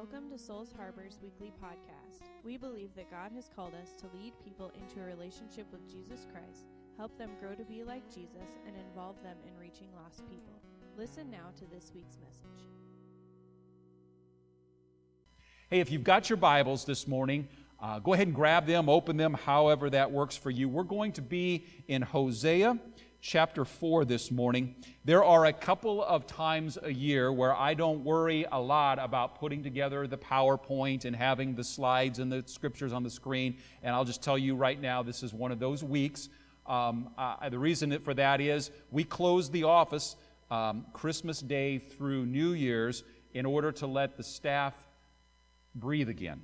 Welcome to Souls Harbor's weekly podcast. We believe that God has called us to lead people into a relationship with Jesus Christ, help them grow to be like Jesus, and involve them in reaching lost people. Listen now to this week's message. Hey, if you've got your Bibles this morning, uh, go ahead and grab them, open them, however that works for you. We're going to be in Hosea chapter 4 this morning. There are a couple of times a year where I don't worry a lot about putting together the PowerPoint and having the slides and the scriptures on the screen. And I'll just tell you right now, this is one of those weeks. Um, the reason for that is we close the office um, Christmas Day through New Year's in order to let the staff breathe again.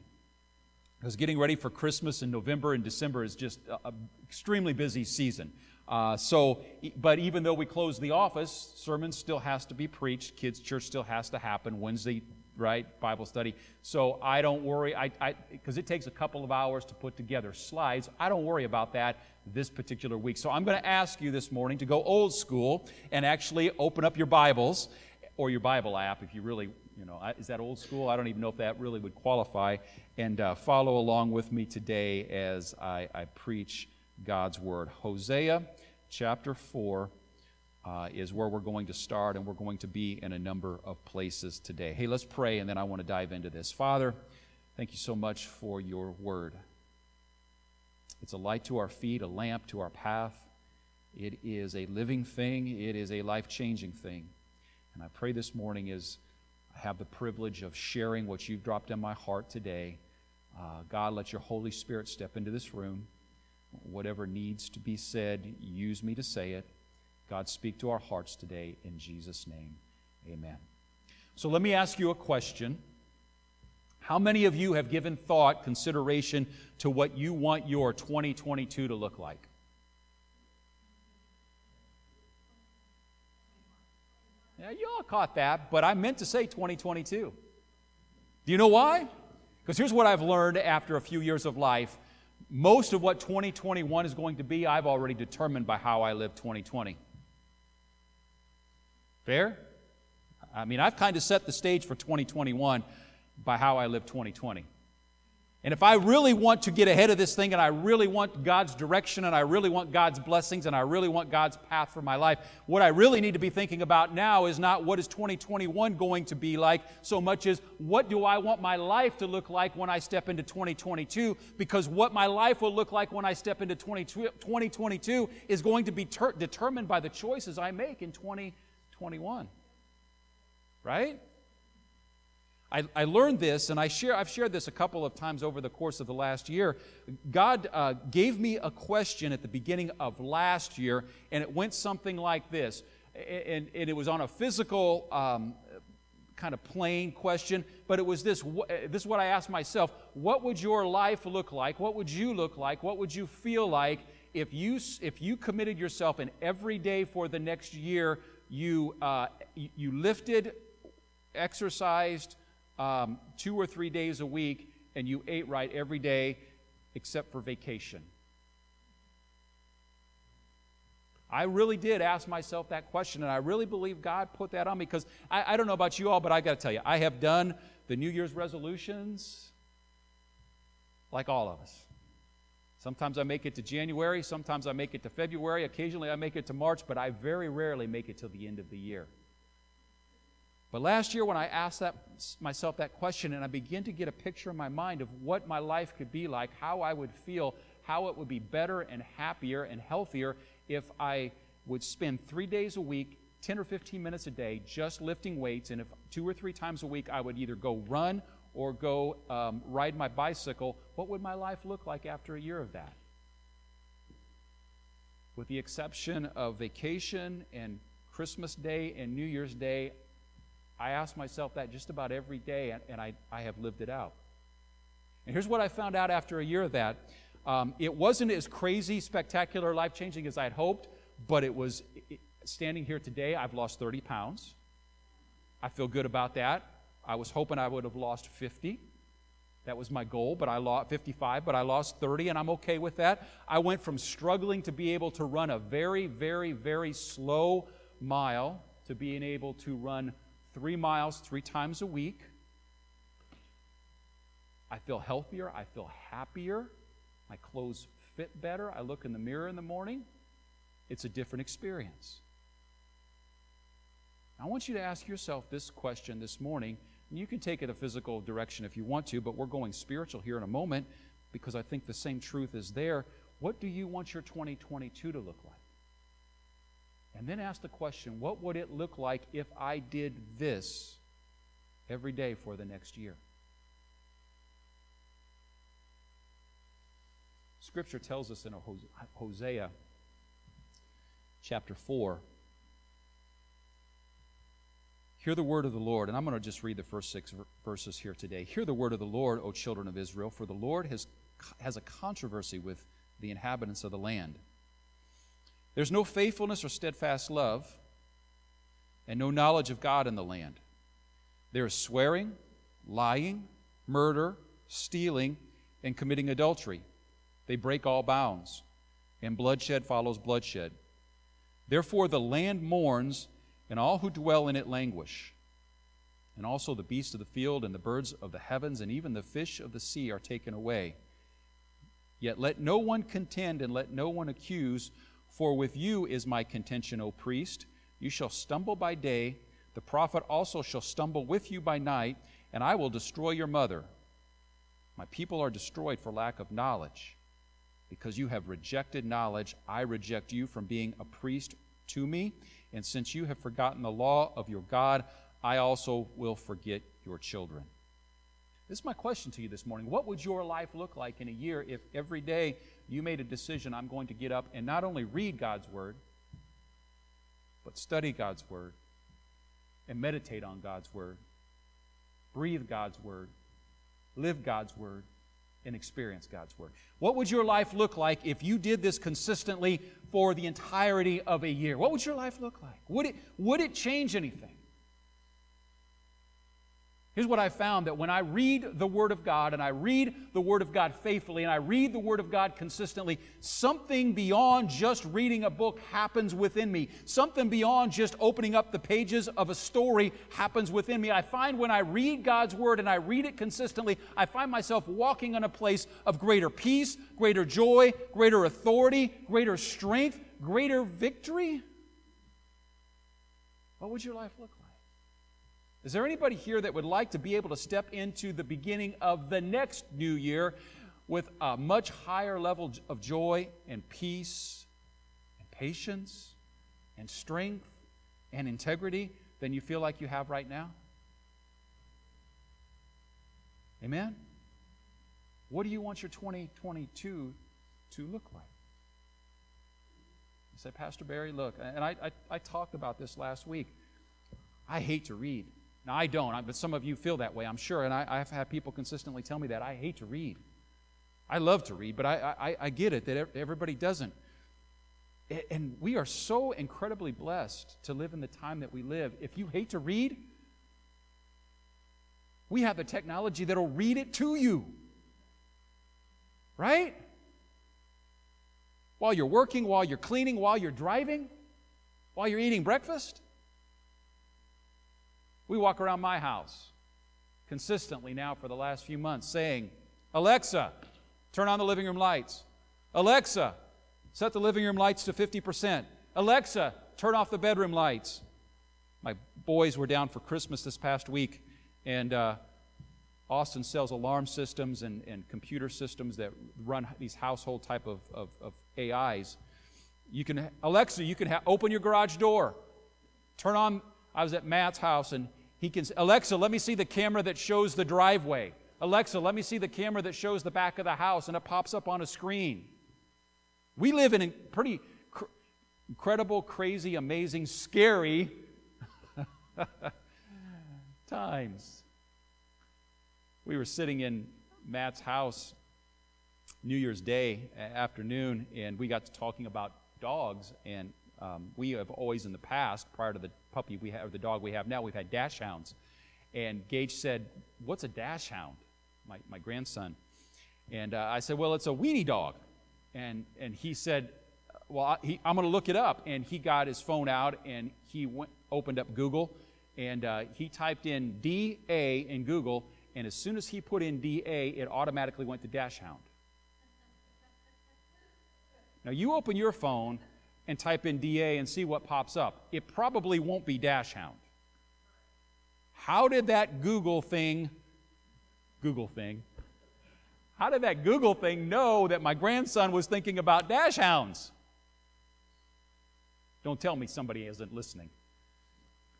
Because getting ready for Christmas in November and December is just an extremely busy season. Uh, so, but even though we close the office, sermon still has to be preached. Kids' church still has to happen Wednesday, right? Bible study. So I don't worry, I because it takes a couple of hours to put together slides. I don't worry about that this particular week. So I'm going to ask you this morning to go old school and actually open up your Bibles or your Bible app if you really, you know, is that old school? I don't even know if that really would qualify. And uh, follow along with me today as I, I preach God's Word. Hosea chapter 4 uh, is where we're going to start, and we're going to be in a number of places today. Hey, let's pray, and then I want to dive into this. Father, thank you so much for your Word. It's a light to our feet, a lamp to our path. It is a living thing, it is a life changing thing. And I pray this morning as I have the privilege of sharing what you've dropped in my heart today. Uh, God, let your Holy Spirit step into this room. Whatever needs to be said, use me to say it. God, speak to our hearts today in Jesus' name. Amen. So let me ask you a question. How many of you have given thought, consideration to what you want your 2022 to look like? Yeah, you all caught that, but I meant to say 2022. Do you know why? Because here's what I've learned after a few years of life most of what 2021 is going to be, I've already determined by how I live 2020. Fair? I mean, I've kind of set the stage for 2021 by how I live 2020. And if I really want to get ahead of this thing and I really want God's direction and I really want God's blessings and I really want God's path for my life, what I really need to be thinking about now is not what is 2021 going to be like so much as what do I want my life to look like when I step into 2022 because what my life will look like when I step into 2022 is going to be ter- determined by the choices I make in 2021. Right? I, I, learned this, and I share, I've shared this a couple of times over the course of the last year. God uh, gave me a question at the beginning of last year, and it went something like this. And, and it was on a physical um, kind of plain question, but it was this this is what I asked myself What would your life look like? What would you look like? What would you feel like if you, if you committed yourself and every day for the next year you, uh, you lifted, exercised, um, two or three days a week and you ate right every day except for vacation? I really did ask myself that question, and I really believe God put that on me because I, I don't know about you all, but I got to tell you, I have done the New Year's resolutions like all of us. Sometimes I make it to January, sometimes I make it to February, occasionally I make it to March, but I very rarely make it till the end of the year. But last year, when I asked that, myself that question and I began to get a picture in my mind of what my life could be like, how I would feel, how it would be better and happier and healthier if I would spend three days a week, 10 or 15 minutes a day, just lifting weights, and if two or three times a week I would either go run or go um, ride my bicycle, what would my life look like after a year of that? With the exception of vacation and Christmas Day and New Year's Day, I ask myself that just about every day, and, and I, I have lived it out. And here's what I found out after a year of that um, it wasn't as crazy, spectacular, life changing as I'd hoped, but it was it, standing here today, I've lost 30 pounds. I feel good about that. I was hoping I would have lost 50. That was my goal, but I lost 55, but I lost 30, and I'm okay with that. I went from struggling to be able to run a very, very, very slow mile to being able to run three miles three times a week. I feel healthier. I feel happier. My clothes fit better. I look in the mirror in the morning. It's a different experience. I want you to ask yourself this question this morning. You can take it a physical direction if you want to, but we're going spiritual here in a moment because I think the same truth is there. What do you want your 2022 to look like? And then ask the question what would it look like if I did this every day for the next year? Scripture tells us in Hosea chapter 4 Hear the word of the Lord. And I'm going to just read the first six verses here today. Hear the word of the Lord, O children of Israel, for the Lord has, has a controversy with the inhabitants of the land. There's no faithfulness or steadfast love, and no knowledge of God in the land. There is swearing, lying, murder, stealing, and committing adultery. They break all bounds, and bloodshed follows bloodshed. Therefore, the land mourns and all who dwell in it languish. And also the beasts of the field and the birds of the heavens and even the fish of the sea are taken away. Yet let no one contend and let no one accuse, for with you is my contention, O priest. You shall stumble by day, the prophet also shall stumble with you by night, and I will destroy your mother. My people are destroyed for lack of knowledge. Because you have rejected knowledge, I reject you from being a priest to me. And since you have forgotten the law of your God, I also will forget your children. This is my question to you this morning. What would your life look like in a year if every day you made a decision I'm going to get up and not only read God's Word, but study God's Word and meditate on God's Word, breathe God's Word, live God's Word, and experience God's Word. What would your life look like if you did this consistently for the entirety of a year? What would your life look like? Would it, would it change anything? Here's what I found that when I read the Word of God and I read the Word of God faithfully and I read the Word of God consistently, something beyond just reading a book happens within me. Something beyond just opening up the pages of a story happens within me. I find when I read God's Word and I read it consistently, I find myself walking in a place of greater peace, greater joy, greater authority, greater strength, greater victory. What would your life look like? Is there anybody here that would like to be able to step into the beginning of the next new year with a much higher level of joy and peace and patience and strength and integrity than you feel like you have right now? Amen? What do you want your 2022 to look like? You said, Pastor Barry, look, and I, I, I talked about this last week. I hate to read. Now, I don't, but some of you feel that way, I'm sure. And I, have had people consistently tell me that. I hate to read. I love to read, but I, I, I get it that everybody doesn't. And we are so incredibly blessed to live in the time that we live. If you hate to read, we have the technology that'll read it to you. Right? While you're working, while you're cleaning, while you're driving, while you're eating breakfast. We walk around my house consistently now for the last few months saying, Alexa, turn on the living room lights. Alexa, set the living room lights to 50%. Alexa, turn off the bedroom lights. My boys were down for Christmas this past week, and uh, Austin sells alarm systems and, and computer systems that run these household type of, of, of AIs. You can, Alexa, you can ha- open your garage door, turn on. I was at Matt's house, and he can, Alexa, let me see the camera that shows the driveway. Alexa, let me see the camera that shows the back of the house, and it pops up on a screen. We live in pretty cr- incredible, crazy, amazing, scary times. We were sitting in Matt's house New Year's Day afternoon, and we got to talking about dogs. And um, we have always in the past, prior to the puppy we have, or the dog we have now, we've had dash hounds. And Gage said, What's a dash hound? My, my grandson. And uh, I said, Well, it's a weenie dog. And, and he said, Well, I, I'm going to look it up. And he got his phone out and he went, opened up Google and uh, he typed in DA in Google and as soon as he put in DA, it automatically went to Dash Hound. Now, you open your phone and type in DA and see what pops up. It probably won't be Dash Hound. How did that Google thing, Google thing, how did that Google thing know that my grandson was thinking about dash hounds? Don't tell me somebody isn't listening.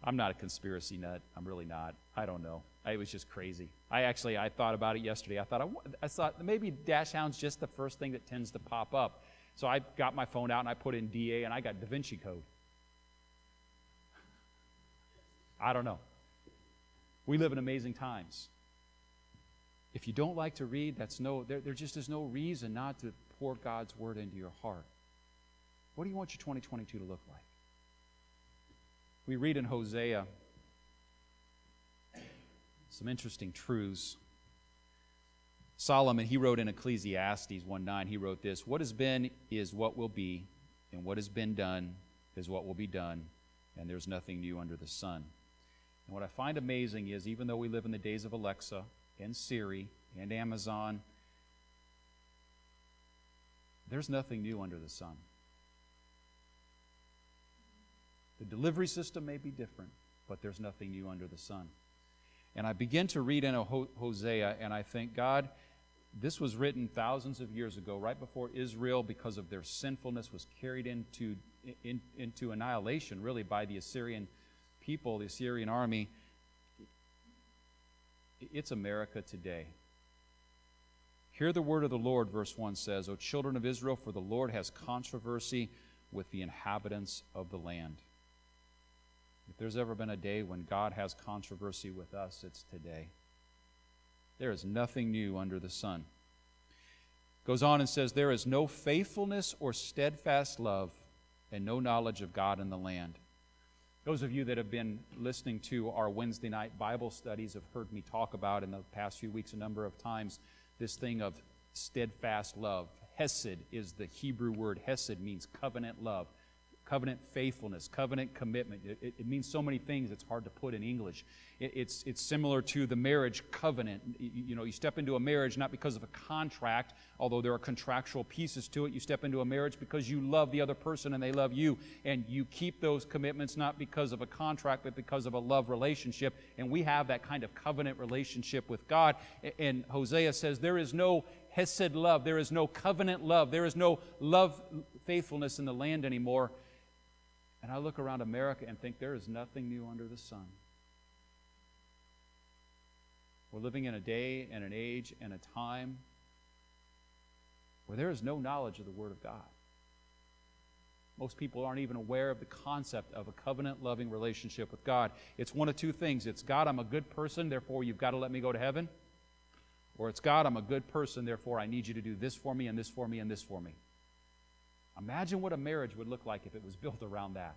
I'm not a conspiracy nut. I'm really not. I don't know. It was just crazy. I actually I thought about it yesterday. I thought I, thought maybe dash hounds just the first thing that tends to pop up. So I got my phone out and I put in DA and I got Da Vinci Code. I don't know. We live in amazing times. If you don't like to read, that's no, there, there just is no reason not to pour God's word into your heart. What do you want your 2022 to look like? We read in Hosea some interesting truths. Solomon, he wrote in Ecclesiastes 1 9, he wrote this What has been is what will be, and what has been done is what will be done, and there's nothing new under the sun. And what I find amazing is even though we live in the days of Alexa, and Siri and Amazon. There's nothing new under the sun. The delivery system may be different, but there's nothing new under the sun. And I begin to read in Hosea, and I think, God, this was written thousands of years ago, right before Israel, because of their sinfulness, was carried into, in, into annihilation, really, by the Assyrian people, the Assyrian army. It's America today. Hear the word of the Lord, verse 1 says, O children of Israel, for the Lord has controversy with the inhabitants of the land. If there's ever been a day when God has controversy with us, it's today. There is nothing new under the sun. Goes on and says, There is no faithfulness or steadfast love and no knowledge of God in the land. Those of you that have been listening to our Wednesday night Bible studies have heard me talk about in the past few weeks a number of times this thing of steadfast love. Hesed is the Hebrew word. Hesed means covenant love covenant faithfulness, covenant commitment. It, it, means so many things it's hard to put in English. It, it's, it's similar to the marriage covenant. You, you, know, you step into a marriage not because of a contract, although there are contractual pieces to it. You step into a marriage because you love the other person and they love you. And you keep those commitments not because of a contract, but because of a love relationship. And we have that kind of covenant relationship with God. And Hosea says there is no Hesed love, there is no covenant love, there is no love faithfulness in the land anymore. And I look around America and think there is nothing new under the sun. We're living in a day and an age and a time where there is no knowledge of the Word of God. Most people aren't even aware of the concept of a covenant loving relationship with God. It's one of two things it's God, I'm a good person, therefore you've got to let me go to heaven. Or it's God, I'm a good person, therefore I need you to do this for me and this for me and this for me. Imagine what a marriage would look like if it was built around that.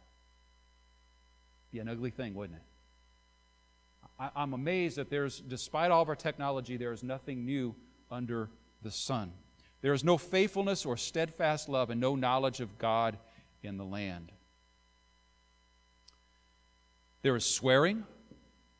Be an ugly thing, wouldn't it? I, am amazed that there's, despite all of our technology, there is nothing new under the sun. There is no faithfulness or steadfast love and no knowledge of God in the land. There is swearing.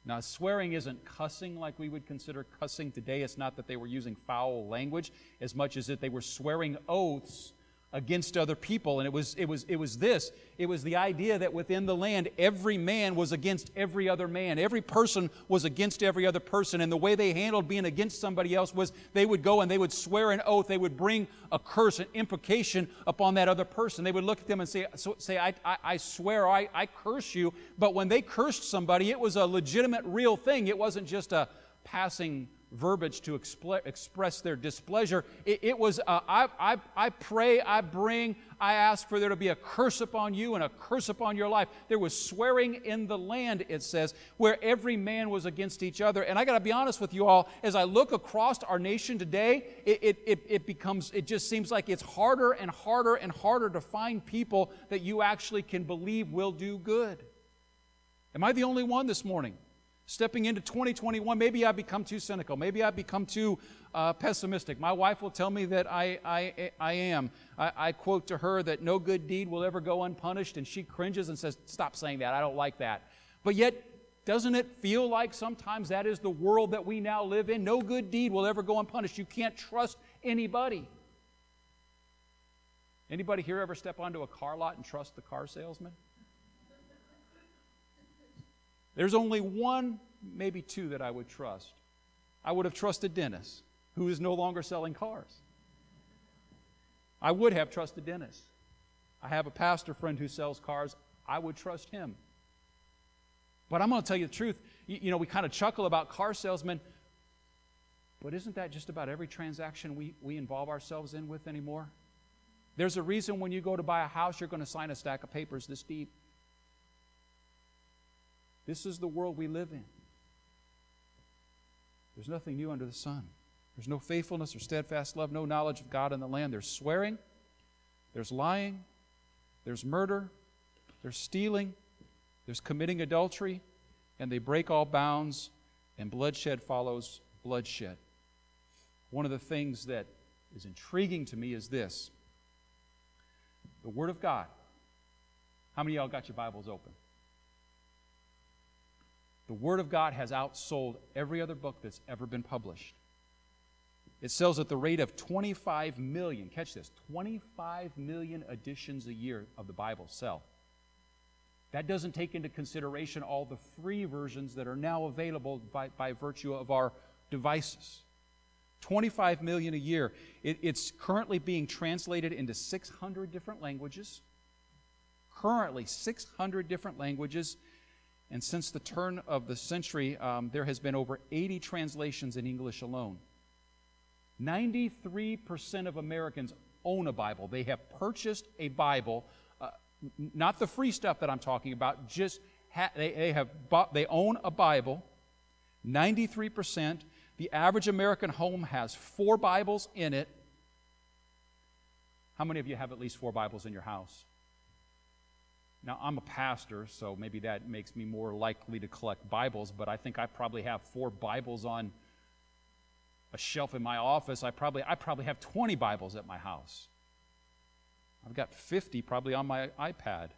Now, swearing isn't cussing like we would consider cussing today. It's not that they were using foul language as much as that they were swearing oaths against other people and it was it was it was this. It was the idea that within the land every man was against every other man. Every person was against every other person and the way they handled being against somebody else was they would go and they would swear an oath. They would bring a curse an imprecation upon that other person. They would look at them and say so, say I, I, I swear I, I curse you. But when they cursed somebody it was a legitimate real thing. It wasn't just a passing verbiage to expl- express their displeasure. It, it was, uh, I, I, I pray, I bring, I ask for there to be a curse upon you and a curse upon your life. There was swearing in the land, it says, where every man was against each other. And I got to be honest with you all, as I look across our nation today, it, it, it, it becomes, it just seems like it's harder and harder and harder to find people that you actually can believe will do good. Am I the only one this morning? Stepping into 2021, maybe I've become too cynical. Maybe I've become too uh, pessimistic. My wife will tell me that I, I, I am. I, I, quote to her that no good deed will ever go unpunished, and she cringes and says, Stop saying that. I don't like that. But yet, Doesn't it feel like sometimes that is the world that we now live in? No good deed will ever go unpunished. You can't trust anybody. Anybody here ever step onto a car lot and trust the car salesman? There's only one, maybe two, that I would trust. I would have trusted Dennis, who is no longer selling cars. I would have trusted Dennis. I have a pastor friend who sells cars. I would trust him. But I'm going to tell you the truth. You, you know, we kind of chuckle about car salesmen, but isn't that just about every transaction we, we involve ourselves in with anymore? There's a reason when you go to buy a house, you're going to sign a stack of papers this deep. This is the world we live in. There's nothing new under the sun. There's no faithfulness or steadfast love, no knowledge of God in the land. There's swearing, there's lying, there's murder, there's stealing, there's committing adultery, and they break all bounds, and bloodshed follows bloodshed. One of the things that is intriguing to me is this the Word of God. How many of y'all got your Bibles open? The Word of God has outsold every other book that's ever been published. It sells at the rate of 25 million. Catch this 25 million editions a year of the Bible sell. That doesn't take into consideration all the free versions that are now available by, by virtue of our devices. 25 million a year. It, it's currently being translated into 600 different languages. Currently, 600 different languages. And since the turn of the century, um, there has been over 80 translations in English alone. 93% of Americans own a Bible. They have purchased a Bible, uh, not the free stuff that I'm talking about, just ha- they, they, have bought, they own a Bible. 93%. The average American home has four Bibles in it. How many of you have at least four Bibles in your house? Now, I'm a pastor, so maybe that makes me more likely to collect Bibles, but I think I probably have four Bibles on a shelf in my office. I probably, I probably have 20 Bibles at my house. I've got 50 probably on my iPad.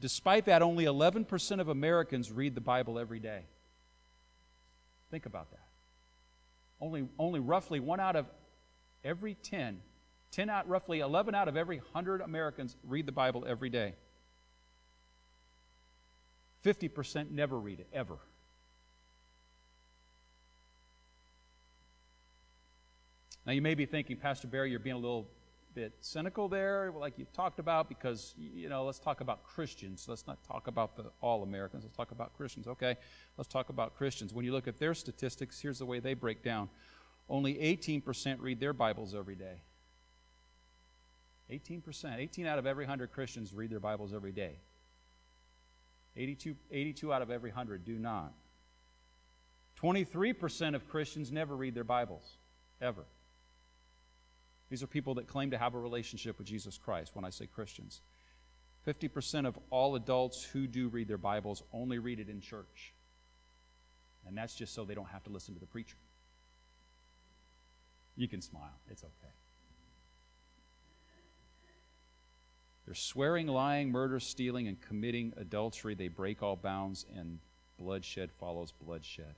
Despite that, only 11% of Americans read the Bible every day. Think about that. Only, only roughly one out of every 10 10 out, roughly 11 out of every 100 Americans read the Bible every day. 50% never read it, ever. Now, you may be thinking, Pastor Barry, you're being a little bit cynical there, like you talked about, because, you know, let's talk about Christians. Let's not talk about the all Americans. Let's talk about Christians. Okay, let's talk about Christians. When you look at their statistics, here's the way they break down only 18% read their Bibles every day. 18%. 18 out of every 100 Christians read their Bibles every day. 82, 82 out of every 100 do not. 23% of Christians never read their Bibles, ever. These are people that claim to have a relationship with Jesus Christ when I say Christians. 50% of all adults who do read their Bibles only read it in church. And that's just so they don't have to listen to the preacher. You can smile, it's okay. They're swearing, lying, murder, stealing, and committing adultery. They break all bounds, and bloodshed follows bloodshed.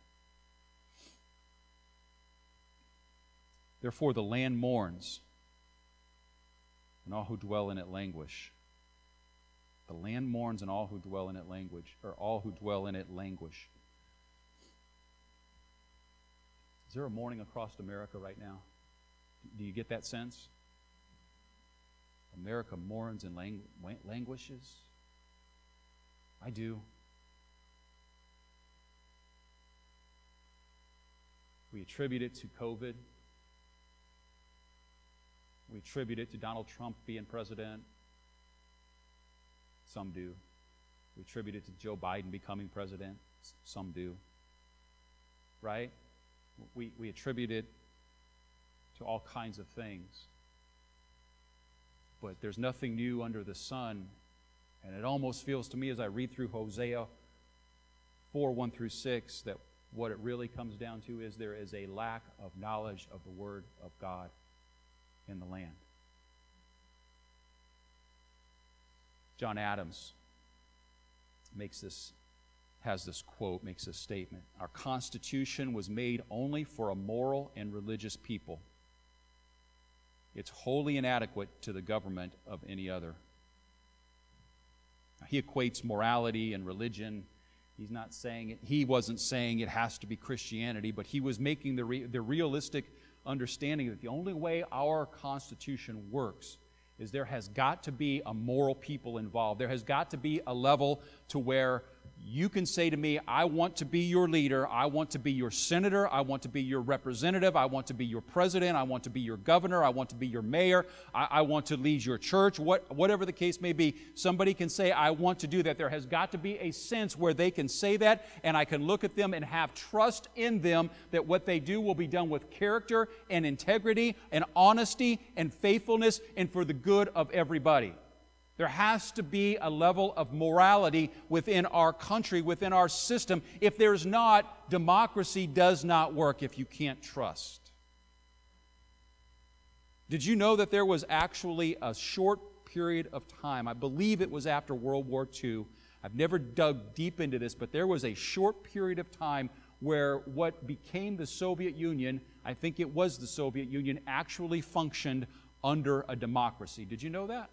Therefore, the land mourns, and all who dwell in it languish. The land mourns, and all who dwell in it languish, or all who dwell in it languish. Is there a mourning across America right now? Do you get that sense? America mourns and languishes? I do. We attribute it to COVID. We attribute it to Donald Trump being president. Some do. We attribute it to Joe Biden becoming president. Some do. Right? We, we attribute it to all kinds of things but there's nothing new under the sun. And it almost feels to me as I read through Hosea 4 1 through 6 that what it really comes down to is there is a lack of knowledge of the Word of God in the land. John Adams makes this has this quote, makes this statement Our Constitution was made only for a moral and religious people. It's wholly inadequate to the government of any other. He equates morality and religion. He's not saying it, he wasn't saying it has to be Christianity, but he was making the, re, the realistic understanding that the only way our Constitution works is there has got to be a moral people involved. There has got to be a level to where you can say to me, I want to be your leader. I want to be your senator. I want to be your representative. I want to be your president. I want to be your governor. I want to be your mayor. I, I, want to lead your church. What, whatever the case may be, somebody can say, I want to do that. There has got to be a sense where they can say that, and I can look at them and have trust in them that what they do will be done with character and integrity and honesty and faithfulness and for the good of everybody. There has to be a level of morality within our country, within our system. If there's not, democracy does not work if you can't trust. Did you know that there was actually a short period of time? I believe it was after World War II. I've never dug deep into this, but there was a short period of time where what became the Soviet Union, I think it was the Soviet Union, actually functioned under a democracy. Did you know that?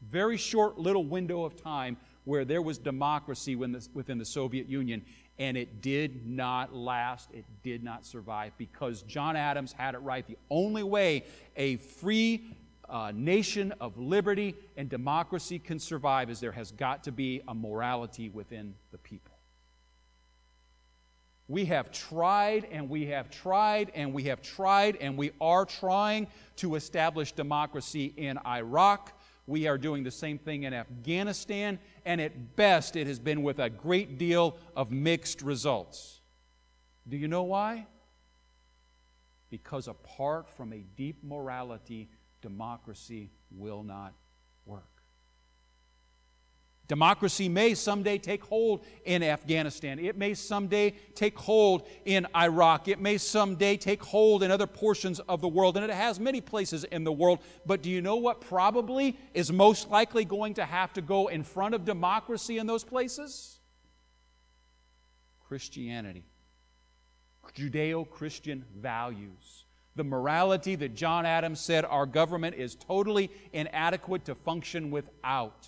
Very short little window of time where there was democracy within the Soviet Union, and it did not last. It did not survive because John Adams had it right. The only way a free uh, nation of liberty and democracy can survive is there has got to be a morality within the people. We have tried and we have tried and we have tried and we are trying to establish democracy in Iraq we are doing the same thing in Afghanistan, and at best, it has been with a great deal of mixed results. Do you know why? Because apart from a deep morality, democracy will not work. Democracy may someday take hold in Afghanistan. It may someday take hold in Iraq. It may someday take hold in other portions of the world. And it has many places in the world. But do you know what probably is most likely going to have to go in front of democracy in those places? Christianity, Judeo Christian values. The morality that John Adams said our government is totally inadequate to function without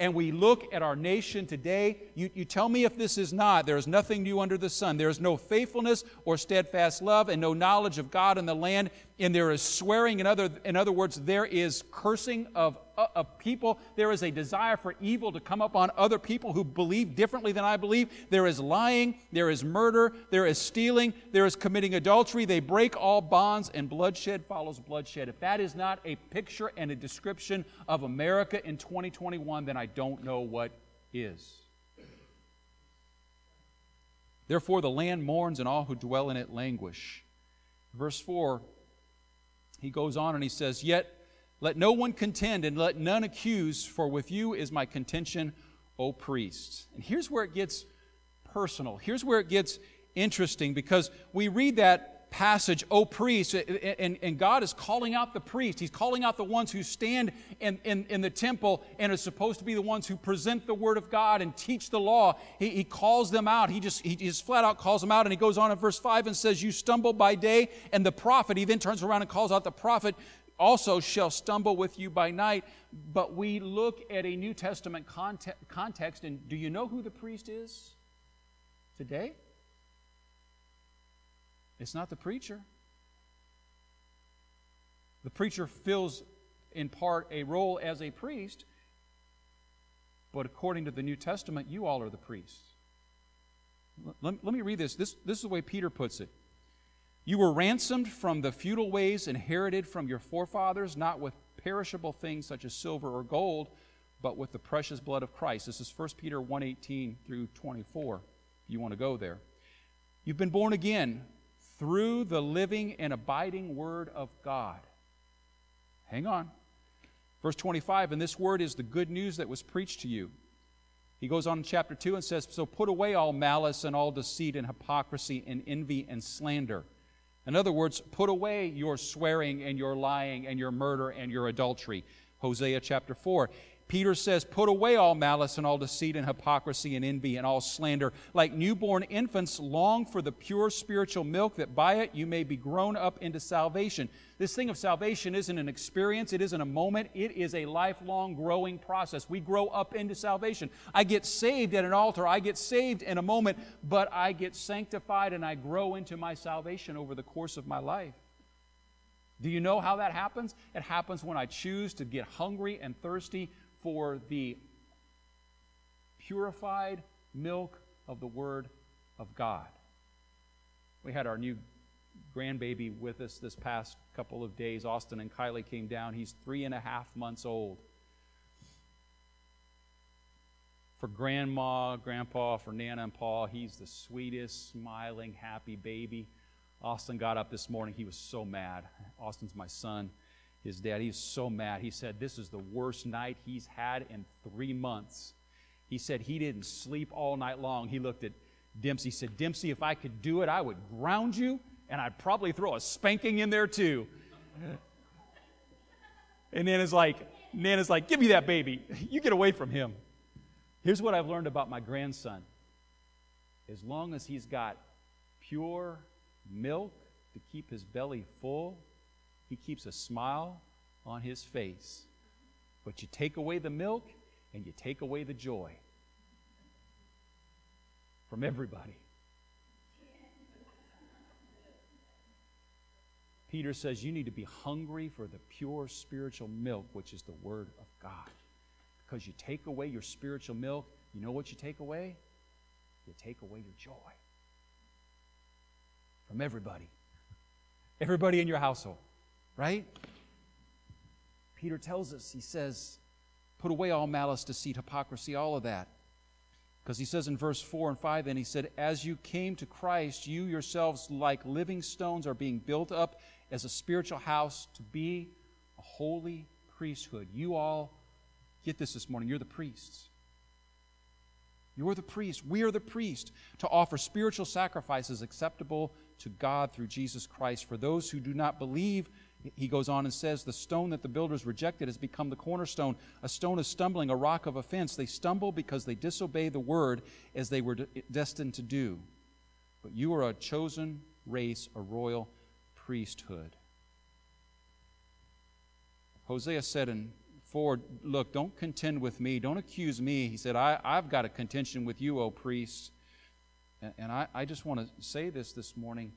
and we look at our nation today, you, you tell me if this is not. There is nothing new under the sun. There is no faithfulness or steadfast love and no knowledge of God in the land. And there is swearing. In other, in other words, there is cursing of, of people. There is a desire for evil to come upon other people who believe differently than I believe. There is lying. There is murder. There is stealing. There is committing adultery. They break all bonds, and bloodshed follows bloodshed. If that is not a picture and a description of America in 2021, then I don't know what is. Therefore, the land mourns, and all who dwell in it languish. Verse 4, he goes on and he says, Yet let no one contend, and let none accuse, for with you is my contention, O priests. And here's where it gets personal. Here's where it gets interesting because we read that passage, O priest, and, and God is calling out the priest. He's calling out the ones who stand in, in, in, the temple and are supposed to be the ones who present the word of God and teach the law. He, he calls them out. He just, he just flat out calls them out. And he goes on in verse 5 and says, You stumble by day, and the prophet, he then turns around and calls out the prophet, also shall stumble with you by night. But we look at a New Testament context, and do you know who the priest is today? It's not the preacher. The preacher fills in part a role as a priest, but according to the New Testament, you all are the priests. Let, let me read this. this. This is the way Peter puts it. You were ransomed from the futile ways inherited from your forefathers, not with perishable things such as silver or gold, but with the precious blood of Christ. This is 1 Peter 1:18 through 24. If you want to go there. You've been born again through the living and abiding Word of God. Hang on. Verse 25, and this word is the good news that was preached to you. He goes on in chapter 2 and says, So put away all malice and all deceit and hypocrisy and envy and slander. In other words, put away your swearing and your lying and your murder and your adultery. Hosea chapter 4. Peter says, Put away all malice and all deceit and hypocrisy and envy and all slander. Like newborn infants, long for the pure spiritual milk, that by it you may be grown up into salvation. This thing of salvation isn't an experience, it isn't a moment, it is a lifelong growing process. We grow up into salvation. I get saved at an altar, I get saved in a moment, but I get sanctified and I grow into my salvation over the course of my life. Do you know how that happens? It happens when I choose to get hungry and thirsty for the purified milk of the Word of God. We had our new grandbaby with us this past couple of days. Austin and Kylie came down. He's three and a half months old. For grandma, grandpa, for Nana and Paul, he's the sweetest, smiling, happy baby. Austin got up this morning. He was so mad. Austin's my son his dad. He's so mad. He said, This is the worst night he's had in three months. He said he didn't sleep all night long. He looked at Dempsey. Said, Dempsey, if I could do it, I would ground you and I'd probably throw a spanking in there too. and Nana's like, Nana's like, Give me that baby. You get away from him. Here's what I've learned about my grandson as long as he's got pure milk to keep his belly full, he keeps a smile on his face. But you take away the milk and you take away the joy from everybody. Peter says you need to be hungry for the pure spiritual milk, which is the Word of God. Because you take away your spiritual milk, you know what you take away? You take away your joy from everybody. Everybody in your household right? Peter tells us, he says, put away all malice, deceit, hypocrisy, all of that. Because he says in verse 4 and 5, and he said, As you came to Christ, you yourselves, like living stones, are being built up as a spiritual house to be a holy priesthood. You all get this this morning. You're the priests. You're the priest. We are the priest to offer spiritual sacrifices acceptable to God through Jesus Christ. For those who do not believe, he goes on and says, The stone that the builders rejected has become the cornerstone, a stone of stumbling, a rock of offense. They stumble because they disobey the word as they were destined to do. But you are a chosen race, a royal priesthood. Hosea said in 4, Look, don't contend with me. Don't accuse me. He said, I, have got a contention with you, O priest. And, and I, I just want to say this this morning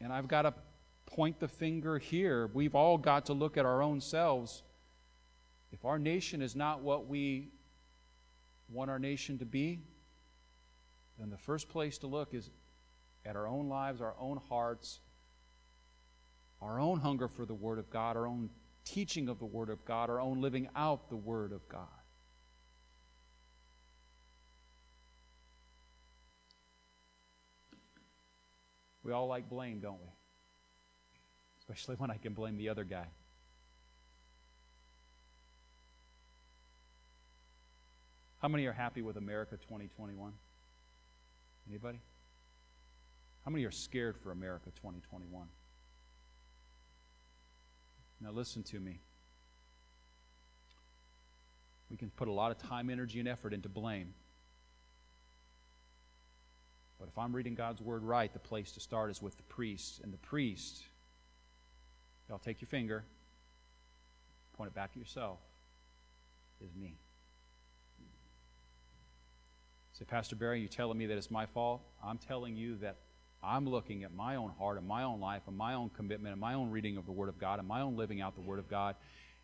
and I've got to point the finger here. We've all got to look at our own selves. If our nation is not what we want our nation to be, then the first place to look is at our own lives, our own hearts, our own hunger for the Word of God, our own teaching of the Word of God, our own living out the Word of God. We all like blame, don't we? Especially when I can blame the other guy. How many are happy with America 2021? Anybody? How many are scared for America 2021? Now, listen to me. We can put a lot of time, energy, and effort into blame. But if I'm reading God's word right, the place to start is with the priest. And the priest, y'all take your finger, point it back at yourself, is me. Say, Pastor Barry, you're telling me that it's my fault? I'm telling you that I'm looking at my own heart and my own life and my own commitment and my own reading of the Word of God and my own living out the Word of God.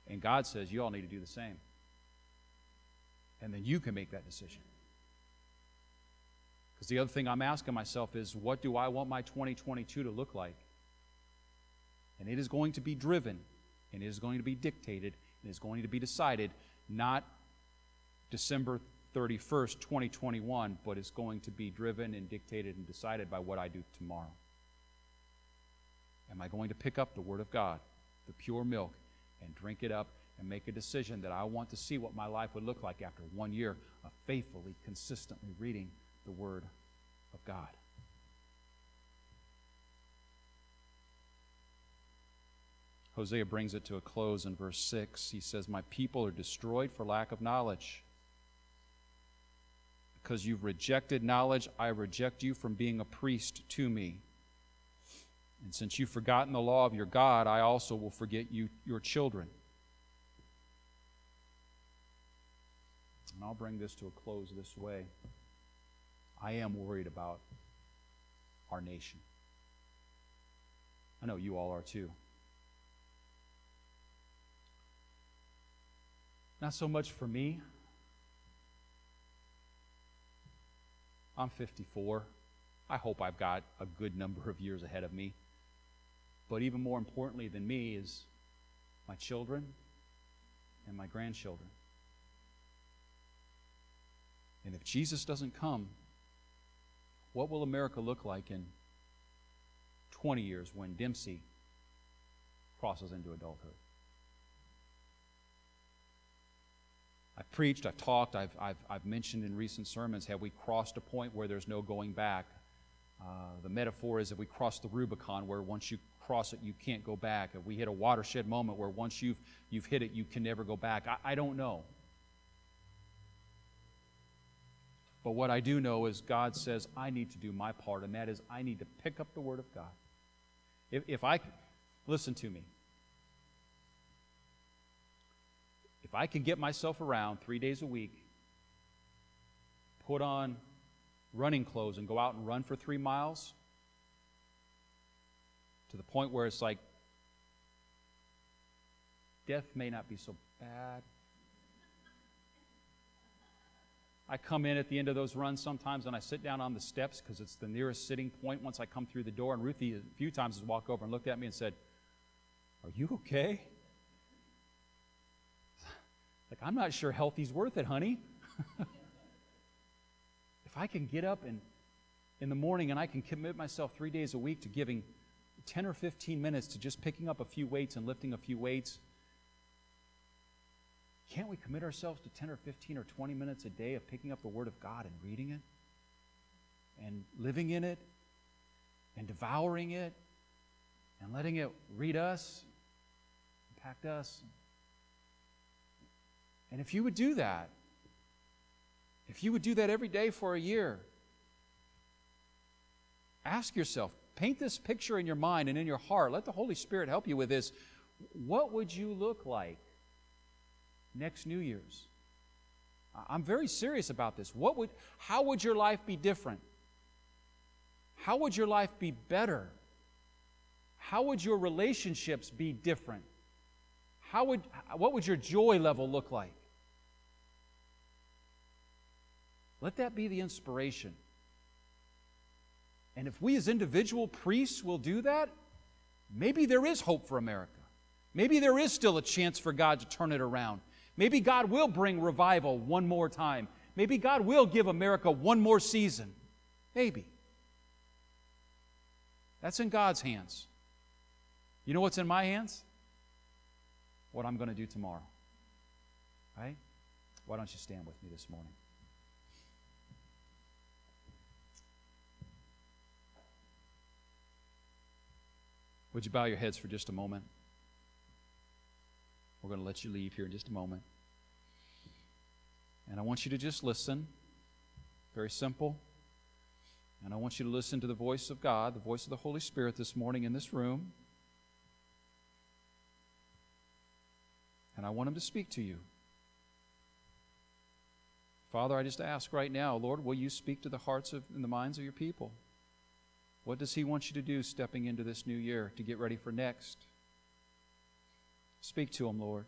And God says, you all need to do the same. And then you can make that decision. Because the other thing I'm asking myself is, what do I want my 2022 to look like? And it is going to be driven, and it is going to be dictated, and it is going to be decided not December 31st, 2021, but it's going to be driven and dictated and decided by what I do tomorrow. Am I going to pick up the Word of God, the pure milk, and drink it up and make a decision that I want to see what my life would look like after one year of faithfully, consistently reading the Word of God. Hosea brings it to a close in verse 6. He says, My people are destroyed for lack of knowledge. Because you've rejected knowledge, I reject you from being a priest to me. And since you've forgotten the law of your God, I also will forget you, your children. And I'll bring this to a close this way. I am worried about our nation. I know you all are too. Not so much for me. I'm 54. I hope I've got a good number of years ahead of me. But even more importantly than me is my children and my grandchildren. And if Jesus doesn't come, what will America look like in 20 years when Dempsey crosses into adulthood? I've preached, I've talked, I've, I've, I've mentioned in recent sermons have we crossed a point where there's no going back? Uh, the metaphor is if we cross the Rubicon, where once you cross it, you can't go back. If we hit a watershed moment where once you've, you've hit it, you can never go back. I, I don't know. But what I do know is God says I need to do my part, and that is I need to pick up the Word of God. If, if I, listen to me, if I can get myself around three days a week, put on running clothes, and go out and run for three miles, to the point where it's like, death may not be so bad, I come in at the end of those runs sometimes and I sit down on the steps because it's the nearest sitting point once I come through the door. And Ruthie, a few times, has walked over and looked at me and said, Are you okay? like, I'm not sure healthy's worth it, honey. if I can get up and in the morning and I can commit myself three days a week to giving 10 or 15 minutes to just picking up a few weights and lifting a few weights can't we commit ourselves to 10 or 15 or 20 minutes a day of picking up the Word of God and reading it and living in it and devouring it and letting it read us, impact us? And if you would do that, if you would do that every day for a year, ask yourself, paint this picture in your mind and in your heart. Let the Holy Spirit help you with this. What would you look like next New Year's. I'm very serious about this. What would, how would your life be different? How would your life be better? How would your relationships be different? How would, what would your joy level look like? Let that be the inspiration. And if we as individual priests will do that, maybe there is hope for America. Maybe there is still a chance for God to turn it around. Maybe God will bring revival one more time. Maybe God will give America one more season. Maybe. That's in God's hands. You know what's in my hands? What I'm going to do tomorrow. Right? Why don't you stand with me this morning? Would you bow your heads for just a moment? We're going to let you leave here in just a moment. And I want you to just listen. Very simple. And I want you to listen to the voice of God, the voice of the Holy Spirit this morning in this room. And I want Him to speak to you. Father, I just ask right now, Lord, will you speak to the hearts of, and the minds of your people? What does He want you to do stepping into this new year to get ready for next? Speak to Him, Lord.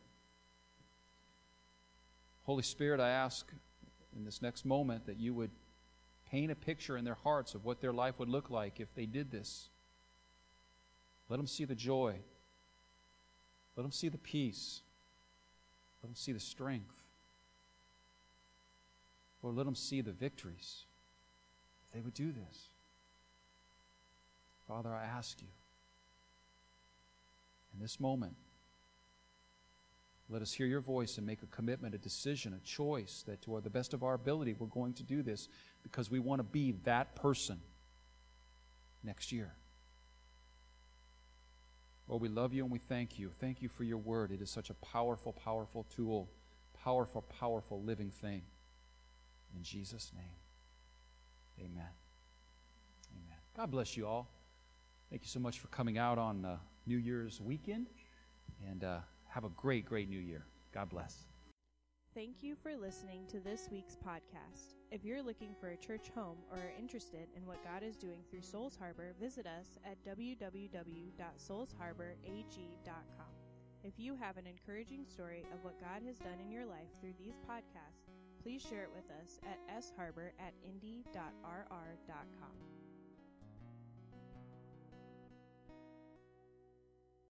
Holy Spirit, I ask in this next moment that you would paint a picture in their hearts of what their life would look like if they did this. Let them see the joy. Let them see the peace. Let them see the strength. Or let them see the victories if they would do this. Father, I ask you in this moment let us hear your voice and make a commitment, a decision, a choice that to the best of our ability we're going to do this because we want to be that person next year. Lord, we love you and we thank you. Thank you for your word. It is such a powerful, powerful tool, powerful, powerful living thing. In Jesus' name, amen. Amen. God bless you all. Thank you so much for coming out on uh, New Year's weekend. And uh, have a great, great new year. God bless. Thank you for listening to this week's podcast. If you're looking for a church home or are interested in what God is doing through Souls Harbor, visit us at www.soulsharborag.com. If you have an encouraging story of what God has done in your life through these podcasts, please share it with us at sharbor at indy.rr.com.